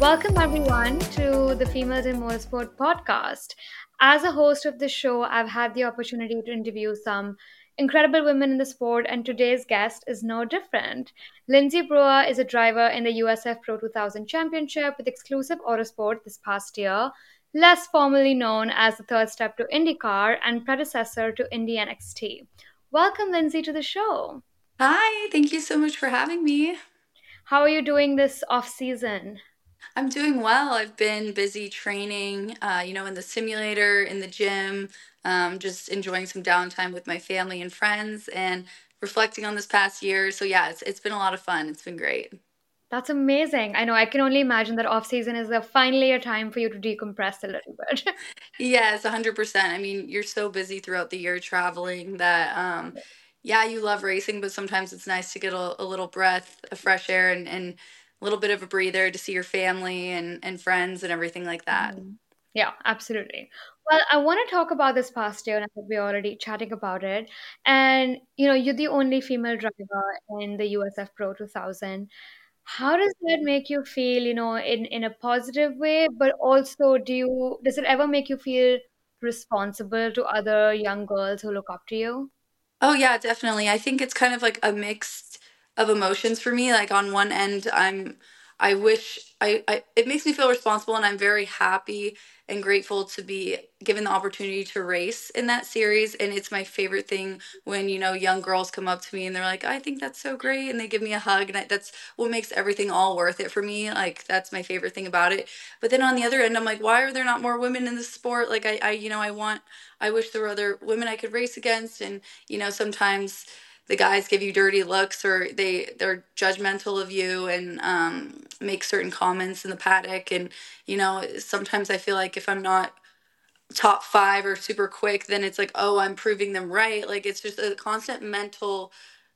Welcome, everyone, to the Females in Motorsport podcast. As a host of this show, I've had the opportunity to interview some incredible women in the sport, and today's guest is no different. Lindsay Brewer is a driver in the USF Pro 2000 Championship with Exclusive Autosport this past year, less formally known as the third step to IndyCar and predecessor to Indy NXT. Welcome, Lindsay, to the show. Hi, thank you so much for having me. How are you doing this off season? I'm doing well. I've been busy training, uh, you know, in the simulator, in the gym, um, just enjoying some downtime with my family and friends and reflecting on this past year. So yeah, it's it's been a lot of fun. It's been great. That's amazing. I know I can only imagine that off season is a finally a time for you to decompress a little bit. Yes, 100%. I mean, you're so busy throughout the year traveling that um yeah, you love racing, but sometimes it's nice to get a, a little breath of fresh air and, and a little bit of a breather to see your family and, and friends and everything like that. Mhm. Yeah, absolutely. Well, I want to talk about this past year, and we're already chatting about it. And you know, you're the only female driver in the USF Pro 2000. How does that make you feel, you know, in in a positive way, but also do you does it ever make you feel responsible to other young girls who look up to you? Oh yeah, definitely. I think it's kind of like a mix of emotions for me. Like on one end, I'm I wish I, I it makes me feel responsible and I'm very happy and grateful to be given the opportunity to race in that series. And it's my favorite thing when, you know, young girls come up to me and they're like, I think that's so great. And they give me a hug. And I, that's what makes everything all worth it for me. Like, that's my favorite thing about it. But then on the other end, I'm like, why are there not more women in this sport? Like, I, I you know, I want, I wish there were other women I could race against. And, you know, sometimes the guys give you dirty looks or they they're judgmental of you and um, make certain comments in the paddock. And you know sometimes i feel like if i'm not top five or super quick then it's like oh i'm proving them right. Like it's just a constant mental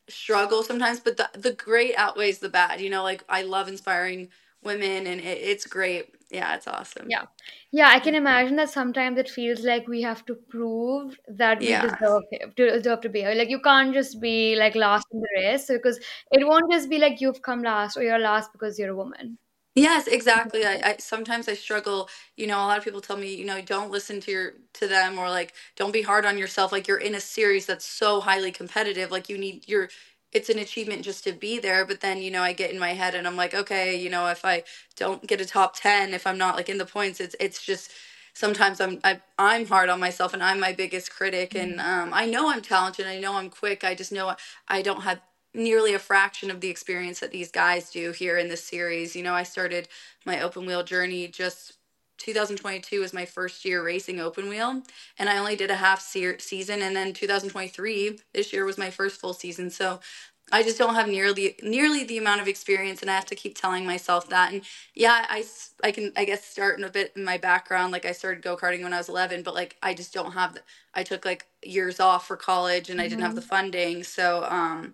struggle sometimes but the, the great outweighs the bad. You know like i love inspiring women and it, it's great yeah it's awesome Yeah. Yeah, I can imagine that sometimes it feels like we have to prove that we yeah deserve to deserve to be here. Like you can't just be like last in the race because it won't just be like you've come last or you're last because you're a woman. Yes, exactly. I, I sometimes I struggle, you know, a lot of people tell me, you know, don't listen to your to them or like don't be hard on yourself. Like you're in a series that's so highly competitive. Like you need your it's an achievement just to be there. But then, you know, I get in my head and I'm like, okay, you know, if I don't get a top 10, if I'm not like in the points, it's it's just sometimes I'm I, I'm hard on myself and I'm my biggest critic and Mhm. um, I know I'm talented. I know I'm quick. I just know I don't have nearly a fraction of the experience that these guys do here in this series. You know, I started my open wheel journey just 2022 was my first year racing open wheel and I only did a half se- season and then 2023 this year was my first full season. So I just don't have nearly nearly the amount of experience and I have to keep telling myself that. And yeah, i i can I guess start in a bit in my background like I started go-karting when I was 11, but like I just don't have the, I took like years off for college and I didn't have the Mhm. funding. So um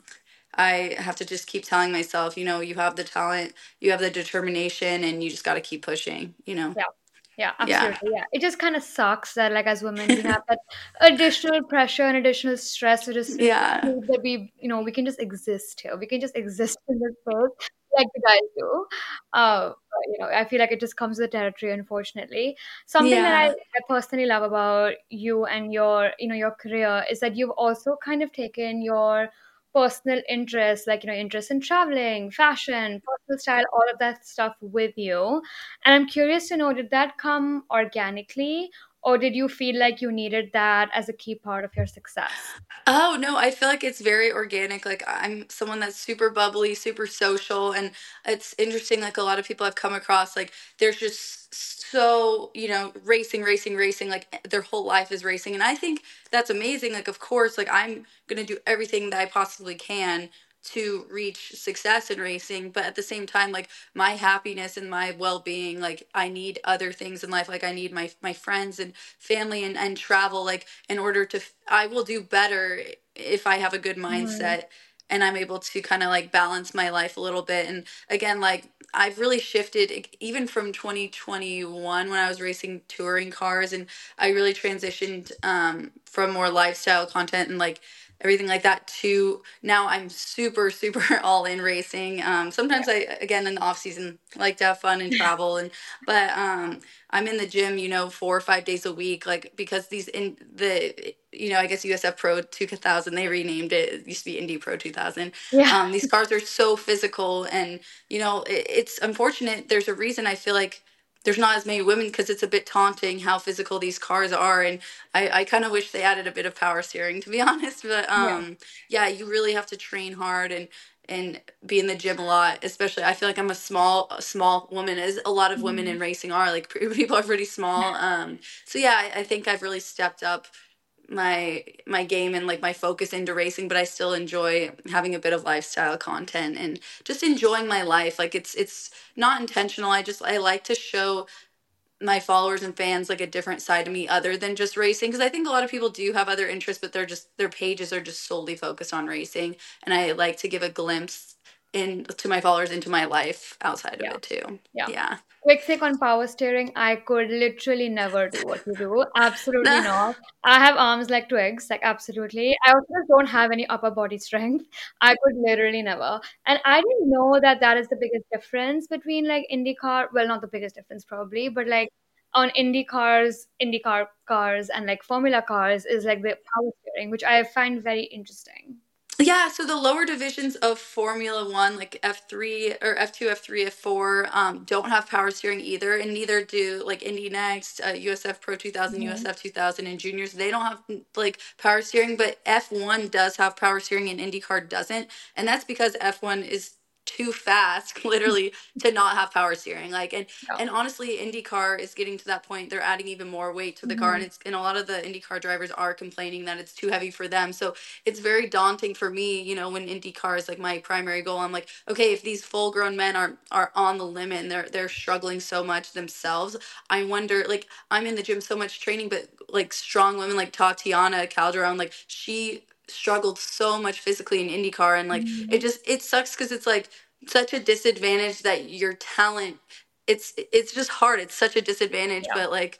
I have to just keep telling myself, you know, you have the talent, you have the determination, and you just got to keep pushing, you know? Yeah. Yeah, Yeah. absolutely. Yeah. It just kind of sucks that like as women we have that additional pressure and additional stress to just Yeah. that we, you know, we can just exist here. We can just exist in this space like the guys do. Uh, but, you know, I feel like it just comes with the territory, unfortunately. Something that I, I personally love about you and your, you know, your career is that you've also kind of taken your personal interests, like, you know, interest in traveling, fashion, personal style, all of that stuff with you. And I'm curious to know, did that come organically, or did you feel like you needed that as a key part of your success? Oh, no, I feel like it's very organic. Like I'm someone that's super bubbly, super social, and it's interesting. Like a lot of people I've come across, like there's just so, you know, racing, racing, racing, like their whole life is racing. And I think that's amazing. Like, of course, like I'm gonna do everything that I possibly can to reach success in racing, but at the same time, like my happiness and my well-being, like I need other things in life. Like I need my my friends and family and, and travel. Like in order to f- i will do better if i have a good Mhm. mindset and i'm able to kind of like balance my life a little bit and again like i've really shifted even from 2021 when i was racing touring cars and i really transitioned um, from more lifestyle content and like everything like that to now I'm super super all in racing. Um, sometimes I again in the off season like to have fun and travel and but um, I'm in the gym, you know, four or five days a week, like because these in the you know, I guess USF Pro 2000, they renamed it. It used to be Indy Pro 2000. Yeah. Um, these cars are so physical, and you know, it, it's unfortunate. There's a reason I feel like there's not as many women because it's a bit taunting how physical these cars are and i, I kind of wish they added a bit of power steering to be honest but um yeah. yeah you really have to train hard and and be in the gym a lot especially i feel like i'm a small a small woman as a lot of women Mhm. in racing are like people are pretty small um so yeah I, I think i've really stepped up my my game and like my focus into racing but i still enjoy having a bit of lifestyle content and just enjoying my life. Like it's it's not intentional. I just i like to show my followers and fans like a different side of me other than just racing because i think a lot of people do have other interests but they're just their pages are just solely focused on racing. And i like to give a glimpse in to my followers into my life outside Yeah. of it too Yeah. yeah Quick thing on power steering, I could literally never do what you do. Absolutely Nah. not. I have arms like twigs, like absolutely. I also don't have any upper body strength. I could literally never. And I didn't know that that is the biggest difference between like IndyCar, well, not the biggest difference probably, but like on Indy cars, IndyCar cars and like Formula cars is like the power steering, which I find very interesting. Yeah, so the lower divisions of Formula One, like F3 or F2, F3, F4, um, don't have power steering either, and neither do like Indy NXT, uh, USF Pro 2000, Mhm. USF 2000, and juniors. They don't have like power steering, but F1 does have power steering, and IndyCar doesn't, and that's because F1 is too fast, literally, to not have power steering. Like, and Yeah. and honestly, IndyCar is getting to that point. They're adding even more weight to the car, and Mhm. it's and a lot of the IndyCar drivers are complaining that it's too heavy for them. So it's very daunting for me, you know, when IndyCar is like my primary goal. I'm like, okay, if these full grown men are are on the limit and they're they're struggling so much themselves, I wonder like I'm in the gym so much training, but like strong women like Tatiana Calderon, like she struggled so much physically in IndyCar and like Mhm. it just it sucks because it's like such a disadvantage that your talent it's it's just hard. It's such a disadvantage, Yeah. but like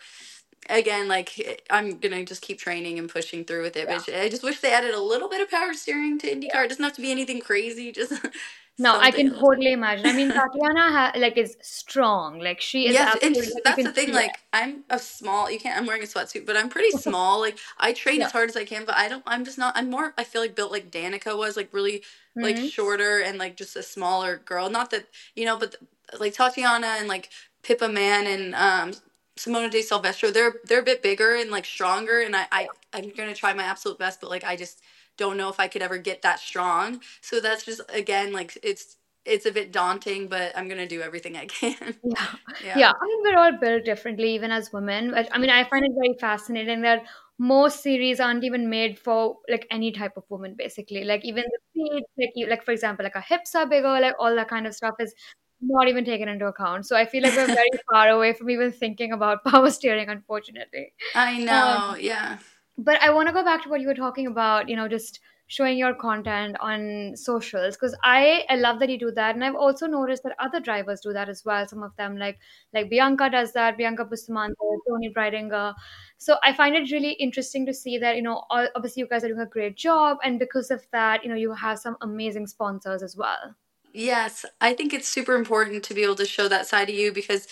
again, like I'm gonna just keep training and pushing through with it. Yeah. But I just wish they added a little bit of power steering to IndyCar. It doesn't have to be anything crazy. Just No, I can totally imagine. I mean, Tatiana ha- like is strong. Like she is Yes, and like, that's the thing. feel it. Like, I'm a small. You can't. I'm wearing a sweatsuit, but I'm pretty small. Like, I train as hard as I can, but I don't. I'm just not. I'm more. I feel like built like Danica was, like really, like Mhm. shorter and like just a smaller girl. Not that you know, but like Tatiana and like Pippa Mann and um Simona de Silvestro, they're they're a bit bigger and like stronger. And I, I I'm gonna try my absolute best, but like I just don't know if I could ever get that strong. So that's just again like it's it's a bit daunting, but I'm gonna do everything I can. Yeah. Yeah. Yeah. I mean, we're all built differently, even as women. I mean, I find it very fascinating that most series aren't even made for like any type of woman, basically. Like even the feet, like you, like for example, like our hips are bigger, like all that kind of stuff is not even taken into account. So I feel like we're very far away from even thinking about power steering, unfortunately. I um, know, yeah. But I want to go back to what you were talking about, you know, just showing your content on socials because I, I love that you do that and I've also noticed that other drivers do that as well. Some of them like like Bianca does that, Bianca Bustamante, Toni Breidinger. So I find it really interesting to see that, you know, obviously you guys are doing a great job and because of that, you know, you have some amazing sponsors as well. Yes, I think it's super important to be able to show that side of you because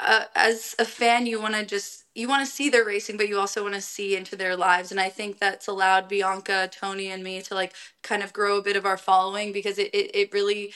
uh, as a fan, you want to just you want to see their racing, but you also want to see into their lives, and I think that's allowed Bianca, Toni, and me to like kind of grow a bit of our following because it it, it really.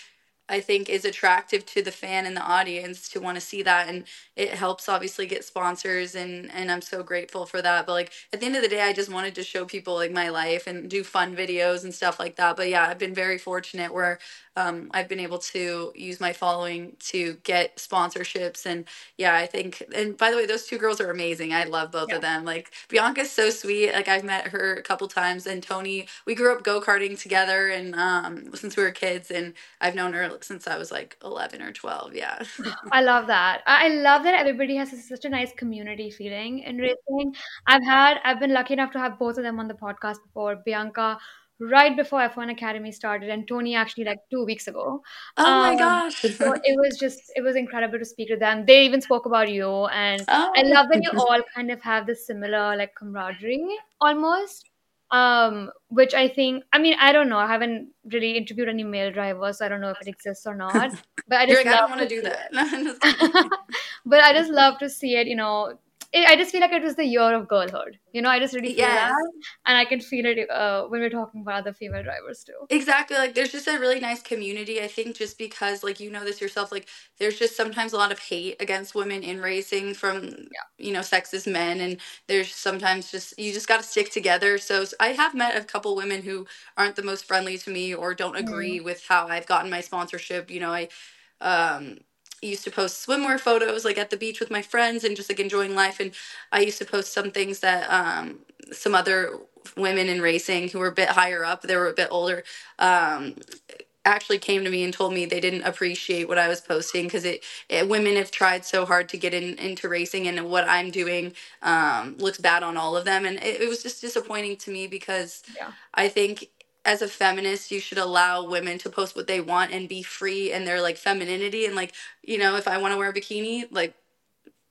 I think is attractive to the fan and the audience to want to see that. And it helps obviously get sponsors and and I'm so grateful for that. But like at the end of the day I just wanted to show people like my life and do fun videos and stuff like that. But yeah I've been very fortunate where um, I've been able to use my following to get sponsorships and yeah I think and by the way those two girls are amazing I love both Yeah. of them like Bianca's so sweet like I've met her a couple times and Toni we grew up go-karting together and um, since we were kids and I've known her since I was like 11 or 12 yeah I love that. I love that everybody has such a nice community feeling in racing. I've had, I've been lucky enough to have both of them on the podcast before. Bianca, right before F1 Academy started, and Toni actually like two weeks ago. oh my Um, gosh so it was just, it was incredible to speak to them. They even spoke about you, and I oh love that you all kind of have this similar like camaraderie almost. um, which I think, I mean, I don't know. I haven't really interviewed any male drivers, so I don't know if it exists or not. But I just like, I don't want to do that. No, I'm just kidding. but I just love to see it, you know. It, I just feel like it was the year of girlhood. You know, I just really feel yes. that. And I can feel it uh, when we're talking about other female drivers too. Exactly. Like there's just a really nice community. I think just because like you know this yourself, like there's just sometimes a lot of hate against women in racing from you know sexist men and there's sometimes just you just got to stick together. So I have met a couple women who aren't the most friendly to me or don't agree Mm, with how I've gotten my sponsorship. You know, I um used to post swimwear photos like at the beach with my friends and just like enjoying life and I used to post some things that um some other women in racing who were a bit higher up, they were a bit older, um, actually came to me and told me they didn't appreciate what I was posting because it, it women have tried so hard to get in into racing and what I'm doing um, looks bad on all of them and it, it was just disappointing to me because yeah. I think as a feminist you should allow women to post what they want and be free in their like femininity and like you know if I want to wear a bikini like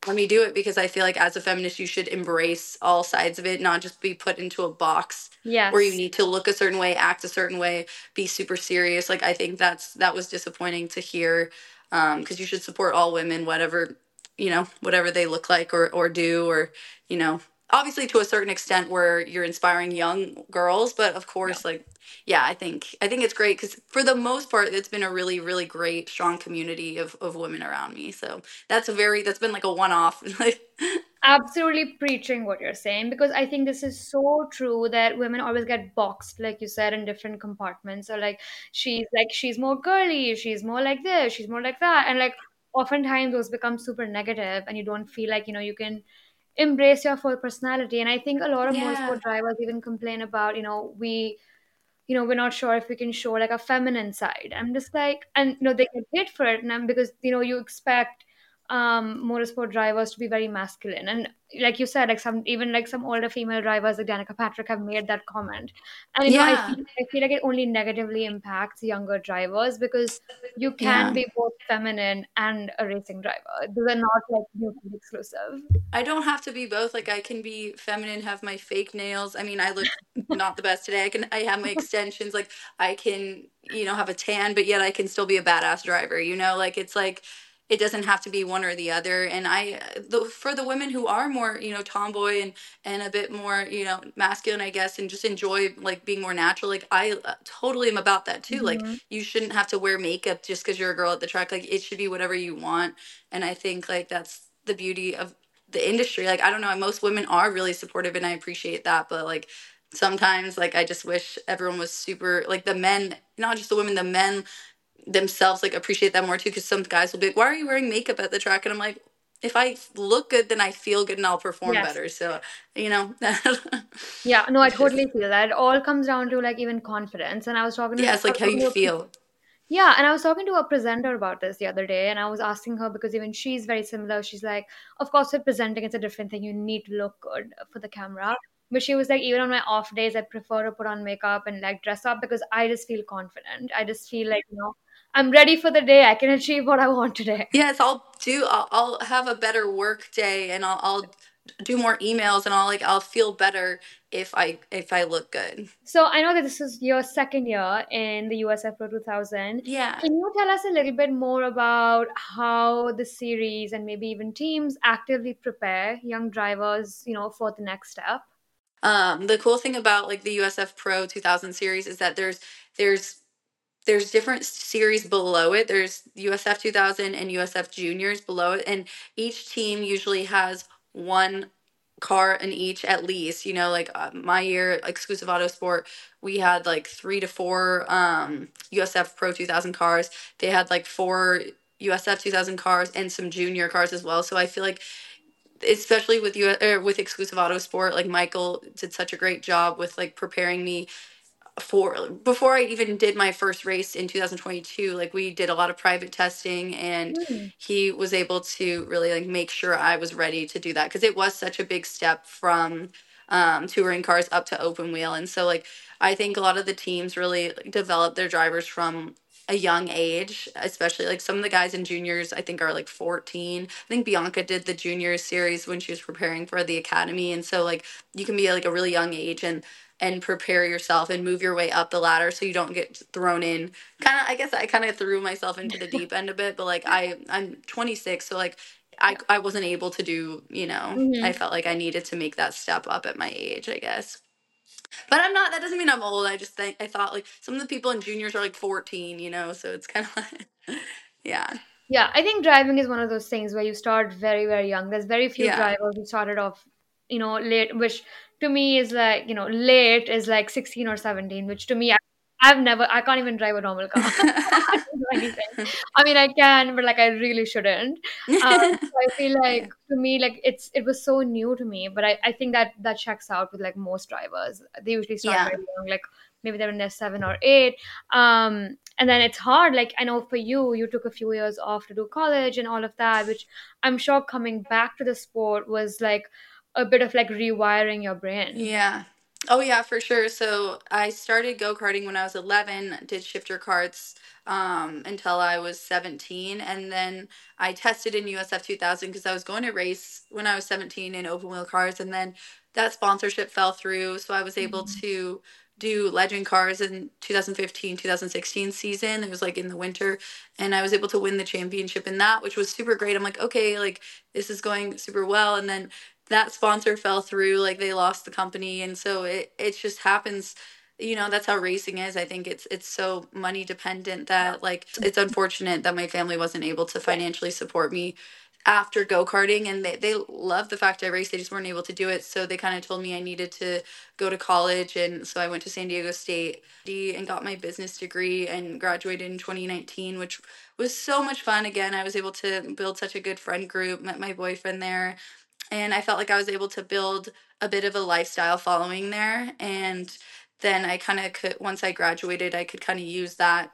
let me do it because I feel like as a feminist, you should embrace all sides of it, not just be put into a box where you need to look a certain way, act a certain way, be super serious. Like I think that's that was disappointing to hear, um, because you should support all women, whatever you know, whatever they look like or or do, or you know, obviously to a certain extent where you're inspiring young girls, but of Yeah. course, like yeah, I think I think it's great because for the most part, it's been a really really great strong community of of women around me. So that's a very that's been like a one off. Absolutely preaching what you're saying because I think this is so true that women always get boxed, like you said, in different compartments. or like she's like she's more girly, she's more like this, she's more like that, and like oftentimes those become super negative, and you don't feel like you know you can embrace your full personality. And I think a lot of yeah, motorsport drivers even complain about you know we you know we're not sure if we can show like a feminine side i'm just like and you know they get hate for it and I'm, because you know you expect um motorsport drivers to be very masculine and like you said like some even like some older female drivers like danica patrick have made that comment and you know i yeah, feel i feel like it only negatively impacts younger drivers because you can yeah. be both feminine and a racing driver those are not like mutually exclusive I don't have to be both. Like I can be feminine, have my fake nails. I mean, I look not the best today. I can I have my extensions. Like I can, you know, have a tan, but yet I can still be a badass driver. You know, like it's like it doesn't have to be one or the other. And I, the, for the women who are more, you know, tomboy and and a bit more, you know, masculine, I guess, and just enjoy like being more natural. Like I uh, totally am about that too. Like hmm you shouldn't have to wear makeup just because you're a girl at the track. Like it should be whatever you want. And I think like that's the beauty of the industry. Like I don't know, most women are really supportive and I appreciate that, but like sometimes like I just wish everyone was super like the men, not just the women, the men themselves like appreciate that more too cuz some guys will be like, "Why are you wearing makeup at the track?" and I'm like, if I look good, then I feel good and I'll perform yes better. So, you know, yeah no i totally feel that it all comes down to like even confidence and i was talking to yeah, it's like how you feel. Yeah, and I was talking to a presenter about this the other day, and I was asking her because even she's very similar. She's like, of course, with presenting, it's a different thing. You need to look good for the camera. But she was like, even on my off days, I prefer to put on makeup and like dress up because I just feel confident. I just feel like, you know, I'm ready for the day. I can achieve what I want today. Yes, I'll do I'll, I'll have a better work day and I'll I'll do more emails and I'll like I'll feel better if I if I look good. So I know that this is your second year in the USF Pro 2000. Yeah. Can you tell us a little bit more about how the series and maybe even teams actively prepare young drivers, you know, for the next step? Um, the cool thing about like the USF Pro 2000 series is that there's there's there's different series below it. There's USF 2000 and USF Juniors below it, and each team usually has one car in each at least. You know, like uh, my year, Exclusive Autosport, we had like three to four um, USF Pro 2000 cars. They had like four USF 2000 cars and some junior cars as well. So I feel like especially with you with Exclusive Autosport like michael did such a great job with like preparing me for before I even did my first race in 2022 like we did a lot of private testing and Hmm. he was able to really like make sure I was ready to do that because it was such a big step from um, touring cars up to open wheel and so like I think a lot of the teams really like, develop their drivers from a young age, especially like some of the guys in juniors, I think are like 14. I think Bianca did the junior series when she was preparing for the academy. And so like you can be like a really young age and and prepare yourself and move your way up the ladder so you don't get thrown in. Kind of I guess I kind of threw myself into the deep end a bit, but like I I'm 26, so like I I wasn't able to do, you know, Mhm. I felt like I needed to make that step up at my age, I guess. But I'm not. That doesn't mean I'm old. I just think I thought like some of the people in juniors are like 14, you know. So it's kind of like, yeah, Yeah, I think driving is one of those things where you start very, very young. There's very few yeah, drivers who started off, you know, late, which to me is like, you know, late is like 16 or 17, which to me, I, I've never, I can't even drive a normal car. I don't do anything. I mean, I can, but like I really shouldn't. Um, so I feel like to me, like it's it was so new to me, but I, I think that that checks out with like most drivers. They usually start yeah, very young, like maybe they're in their seven or eight. Um, and then it's hard. Like I know for you, you took a few years off to do college and all of that, which I'm sure coming back to the sport was like a bit of like rewiring your brain. yeah. Oh yeah, for sure. So I started go karting when I was 11. Did shifter karts um, until I was 17, and then I tested in USF 2000 because I was going to race when I was 17 in open wheel cars, and then that sponsorship fell through. So I was able Mhm. to do legend cars in 2015 2016 season it was like in the winter and i was able to win the championship in that which was super great i'm like okay like this is going super well and then that sponsor fell through like they lost the company and so it it just happens. You know that's how racing is. I think it's it's so money dependent that like it's unfortunate that my family wasn't able to financially support me after go-karting and they, they love the fact i raced they just weren't able to do it so they kind of told me i needed to go to college and so i went to san diego state and got my business degree and graduated in 2019 which was so much fun. Again i was able to build such a good friend group met my boyfriend there and I felt like I was able to build a bit of a lifestyle following there. And then I kind of could, once I graduated, I could kind of use that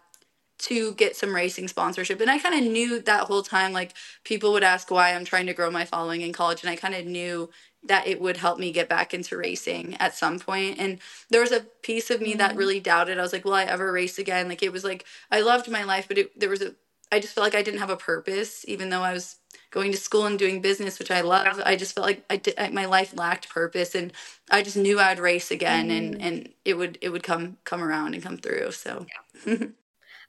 to get some racing sponsorship. And I kind of knew that whole time, like people would ask why I'm trying to grow my following in college. And I kind of knew that it would help me get back into racing at some point. And there was a piece of me that Mhm. really doubted. I was like, will I ever race again? Like it was like, I loved my life, but it, there was a, I just felt like I didn't have a purpose, even though I was going to school and doing business, which I love. I just felt like I did, I, my life lacked purpose, and I just knew I'd race again, and Mhm. and it would it would come come around and come through. So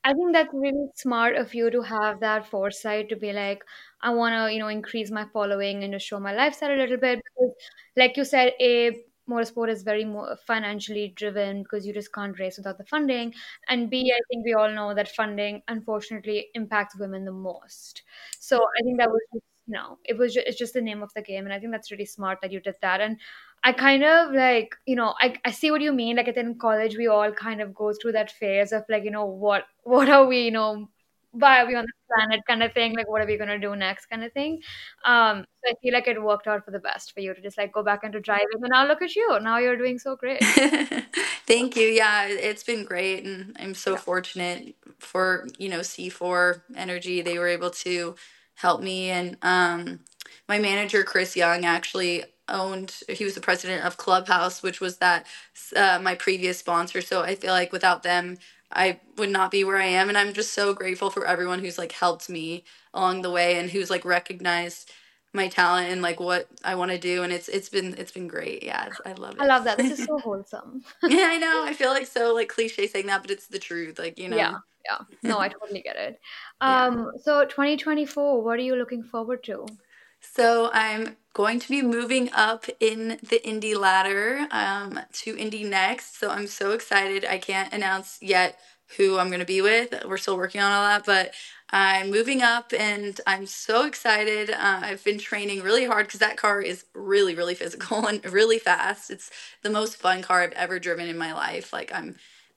I think that's really smart of you to have that foresight to be like, I want to, you know, increase my following and to show my lifestyle a little bit. Because, like you said, a motorsport is very more financially driven because you just can't race without the funding. And B, I think we all know that funding unfortunately impacts women the most. So I think that was you know, it was just, it's just the name of the game. And I think that's really smart that you did that. And I kind of like, you know, I, I see what you mean. Like, in college, we all kind of go through that phase of like, you know, what what are we, you know, why are we on this planet kind of thing? Like, what are we gonna do next kind of thing? Um, so I feel like it worked out for the best for you to just like go back into driving, and now look at you. Now you're doing so great. Thank you. Yeah, it's been great, and I'm so Yeah, fortunate for you know C4 Energy. They were able to help me, and um, my manager Chris Young actually owned. He was the president of Clubhouse, which was that uh, my previous sponsor. So I feel like without them, I would not be where I am, and I'm just so grateful for everyone who's like helped me along the way and who's like recognized my talent and like what I want to do and it's it's been it's been great. Yeah, I love it. I love that. This is so wholesome. yeah, I know. I feel like so like cliche saying that, but it's the truth. Like, you know. yeah. Yeah. No, I totally get it. yeah. Um, so 2024, what are you looking forward to? So I'm going to be moving up in the Indy ladder um, to Indy NXT. So I'm so excited. I can't announce yet who I'm going to be with. We're still working on all that, but I'm moving up and I'm so excited. Uh, I've been training really hard because that car is really, really physical and really fast. It's the most fun car I've ever driven in my life. Like I'm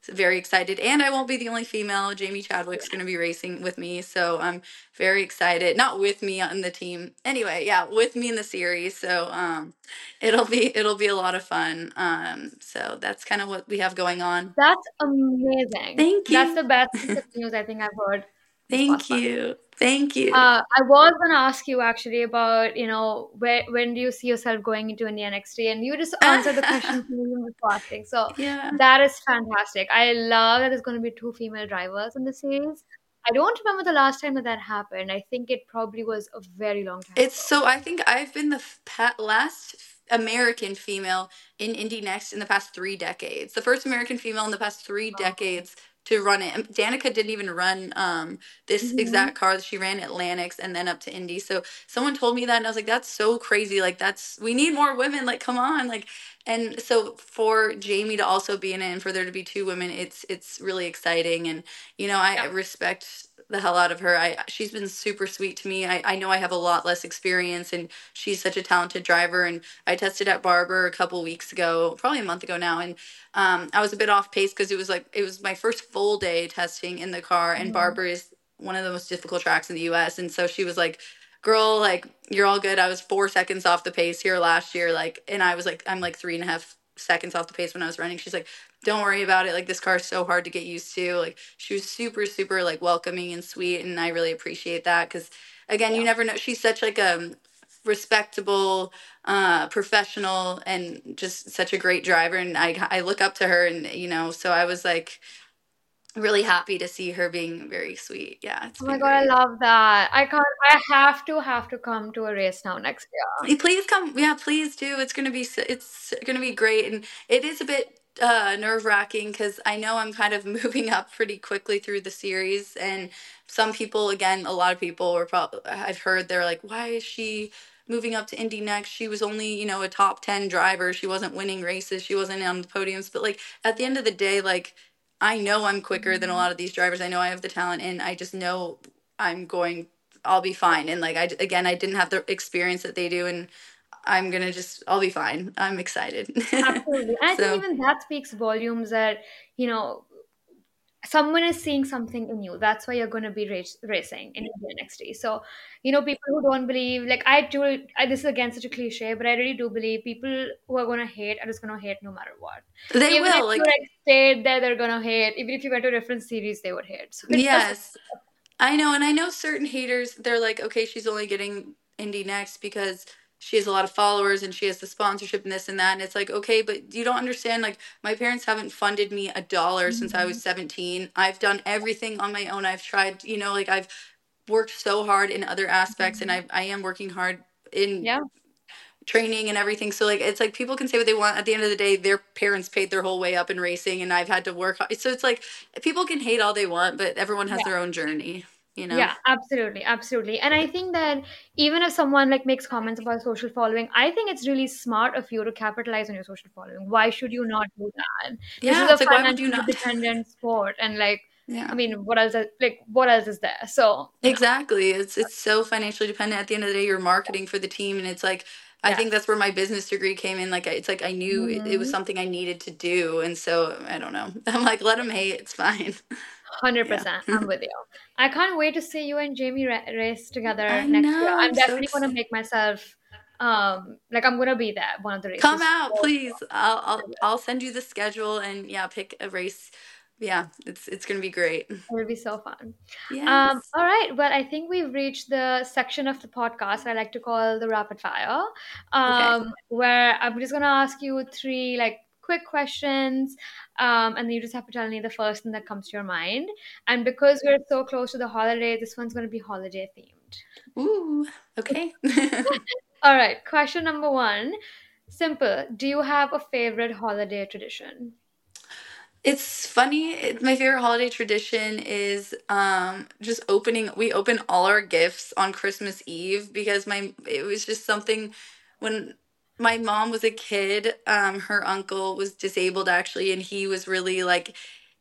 very excited. And i won't be the only female. Jamie chadwick's going to be racing with me so i'm very excited. Not with me on the team. Anyway yeah with me in the series so um it'll be it'll be a lot of fun. Um so that's kind of what we have going on. That's amazing. thank you. That's the best news I think I've heard Thank you. Thank you. Uh, I was going to ask you actually about, you know, where when do you see yourself going into India next year? And you just answered the question for me before asking. So yeah. that is fantastic. I love that there's going to be two female drivers in the series. I don't remember the last time that that happened. I think it probably was a very long time. It's ago. so. I think I've been the fa- last American female in Indy NXT in the past three decades. The first American female in the past three oh. decades to run it. Danica didn't even run um, this mm-hmm. exact car. She ran Atlantics and then up to Indy. So someone told me that, and I was like, "That's so crazy! Like that's we need more women. Like come on! Like." And so for Jamie to also be in it, and for there to be two women, it's it's really exciting. And you know, I yeah. respect the hell out of her. I she's been super sweet to me. I, I know I have a lot less experience and she's such a talented driver and I tested at Barber a couple weeks ago, probably a month ago now and um, I was a bit off pace because it was like it was my first full day testing in the car and mm-hmm. Barber is one of the most difficult tracks in the US and so she was like girl like you're all good I was four seconds off the pace here last year like and I was like I'm like three and a half seconds off the pace when I was running. She's like, don't worry about it. Like this car's so hard to get used to. Like she was super, super like welcoming and sweet. And I really appreciate that. Cause again, yeah. you never know. She's such like a respectable, uh, professional and just such a great driver. And I, I look up to her and, you know, so I was like, really happy to see her being very sweet. Yeah. oh my god, great. I love that. I can't. I have to have to come to a race now next year. Please come. Yeah, please do. It's gonna be. It's gonna be great, and it is a bit uh, nerve wracking because I know I'm kind of moving up pretty quickly through the series, and some people, again, a lot of people were probably I've heard they're like, why is she? moving up to Indy NXT. She was only, you know, a top 10 driver. She wasn't winning races. She wasn't on the podiums. But like at the end of the day, like I know I'm quicker than a lot of these drivers. I know I have the talent, and I just know I'm going. I'll be fine. And like I again, I didn't have the experience that they do, and I'm gonna just. I'll be fine. I'm excited. Absolutely, I so, think even that speaks volumes. That you know someone is seeing something in you. That's why you're going to be race, racing in Indy NXT. So, you know, people who don't believe, like I do, I, this is again such a cliche, but I really do believe people who are going to hate are just going to hate no matter what. They Even will. If like, you like stayed there, they're going to hate. Even if you went to a different series, they would hate. So yes, just... I know, and I know certain haters. They're like, okay, she's only getting Indy NXT because she has a lot of followers and she has the sponsorship and this and that and it's like okay but you don't understand like my parents haven't funded me a dollar mm-hmm. since i was mm-hmm. 17 i've done everything on my own i've tried you know like i've worked so hard in other aspects mm-hmm. and I, I am working hard in yeah training and everything so like it's like people can say what they want at the end of the day their parents paid their whole way up in racing and i've had to work hard. so it's like people can hate all they want but everyone has yeah. their own journey you know yeah absolutely absolutely and i think that even if someone like makes comments about social following i think it's really smart of you to capitalize on your social following why should you not do that yeah, this is a like, financially dependent sport and like yeah. I mean, what else? Is, Like, what else is there? So exactly, it's it's so financially dependent. At the end of the day, you're marketing for the team, and it's like I yes. think that's where my business degree came in. Like, it's like I knew mm-hmm. it, it was mm-hmm. something I needed to do, and so I don't know. I'm like, let them hate. It's fine. Hundred yeah. percent, I'm with you. I can't wait to see you and Jamie race together I next know, year. I'm, I'm definitely so gonna make myself um like I'm gonna be there one of the races. Come out, so, please. I'll I'll I'll send you the schedule and yeah, pick a race. Yeah, it's it's gonna be great. It'll be so fun. Um, yes. Um, all right. Well, I think we've reached the section of the podcast I like to call the rapid fire. Um, okay. where I'm just gonna ask you three like quick questions um, and you just have to tell me the first thing that comes to your mind. And because we're so close to the holiday, this one's going to be holiday themed. Ooh, okay. All right. Question number one simple. Do you have a favorite holiday tradition? It's funny. My favorite holiday tradition is um, just opening. We open all our gifts on Christmas Eve because my it was just something when my mom was a kid. Um, her uncle was disabled actually, and he was really like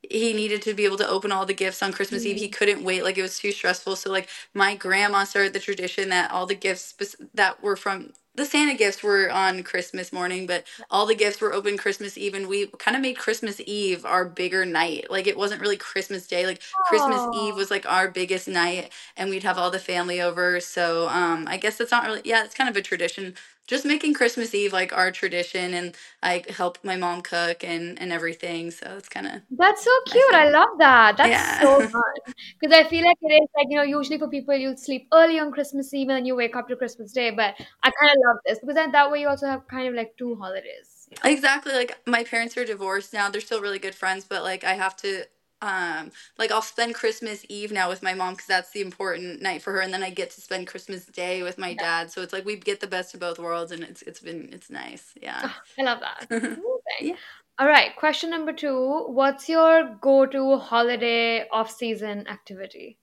he needed to be able to open all the gifts on Christmas mm-hmm. Eve. He couldn't wait; like it was too stressful. So like my grandma started the tradition that all the gifts that were from the Santa gifts were on Christmas morning, but all the gifts were open Christmas Eve, and we kind of made Christmas Eve our bigger night. Like it wasn't really Christmas Day. Like Aww. Christmas Eve was like our biggest night, and we'd have all the family over. So um, I guess it's not really. Yeah, it's kind of a tradition just making Christmas Eve like our tradition, and I help my mom cook and and everything. So it's kind of that's so cute. I love that. That's yeah. so fun because I feel like it is like you know usually for people you sleep early on Christmas Eve and then you wake up to Christmas Day, but I kind of love this because then that way you also have kind of like two holidays. You know? Exactly. Like my parents are divorced now. They're still really good friends, but like I have to um like I'll spend Christmas Eve now with my mom because that's the important night for her, and then I get to spend Christmas Day with my yeah. dad. So it's like we get the best of both worlds, and it's it's been it's nice. Yeah, oh, I love that. yeah. All right, question number two: What's your go-to holiday off-season activity?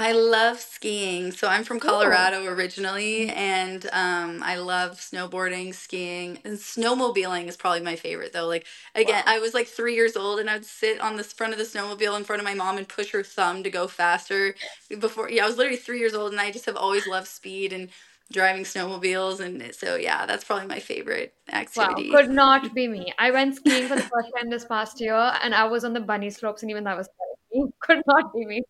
I love skiing. So I'm from Colorado Ooh. originally, and um, I love snowboarding, skiing, and snowmobiling is probably my favorite though. Like again, wow. I was like three years old, and I'd sit on the front of the snowmobile in front of my mom and push her thumb to go faster. Before, yeah, I was literally three years old, and I just have always loved speed and driving snowmobiles, and so yeah, that's probably my favorite activity. Wow, could not be me. I went skiing for the first time this past year, and I was on the bunny slopes, and even that was could not be me.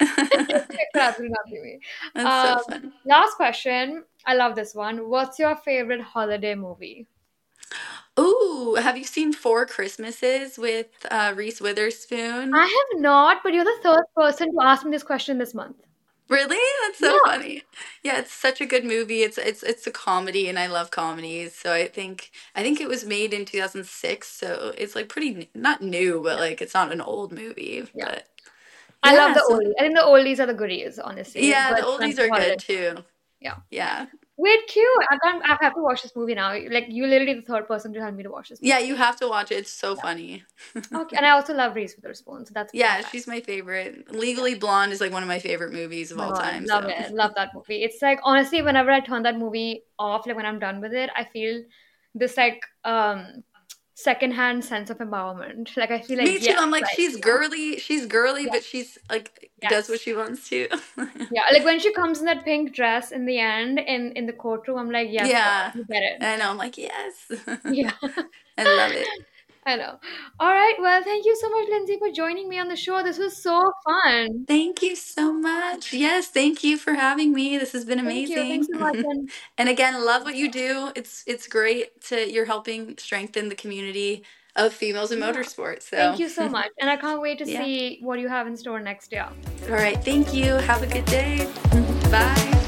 Absolutely not me. That's um, so fun. Last question. I love this one. What's your favorite holiday movie? Ooh, have you seen Four Christmases with uh, Reese Witherspoon? I have not, but you're the third person to ask me this question this month. Really? That's so yeah. funny. Yeah, it's such a good movie. It's it's it's a comedy and I love comedies. So I think I think it was made in 2006, so it's like pretty not new, but like it's not an old movie, yeah. but I love the oldies. I think the oldies are the goodies, honestly. Yeah, the oldies are good too. Yeah. Yeah. Wait, cute. I. I have to watch this movie now. Like you, literally the third person to tell me to watch this. Movie. Yeah, you have to watch it. It's so yeah. funny. okay, and I also love Reese Witherspoon, so that's yeah, she's my favorite. Legally Blonde is like one of my favorite movies of oh all time. Love so. it. Love that movie. It's like honestly, whenever I turn that movie off, like when I'm done with it, I feel this like um secondhand sense of empowerment. Like I feel like me too. Yes, I'm like, like she's girly, she's girly, yes. but she's like yes. does what she wants to. yeah, like when she comes in that pink dress in the end in in the courtroom, I'm like, yes, yeah, you get it. Know. I'm like, yes. yeah, I love it. I know. All right. Well, thank you so much, Lindsay, for joining me on the show. This was so fun. Thank you so much. Yes, thank you for having me. This has been amazing. Thank you. Thanks so much. and again, love what you do. It's it's great to you're helping strengthen the community of females in yeah. motorsports. So thank you so much. And I can't wait to yeah. see what you have in store next year. All right. Thank you. Have a good day. Bye.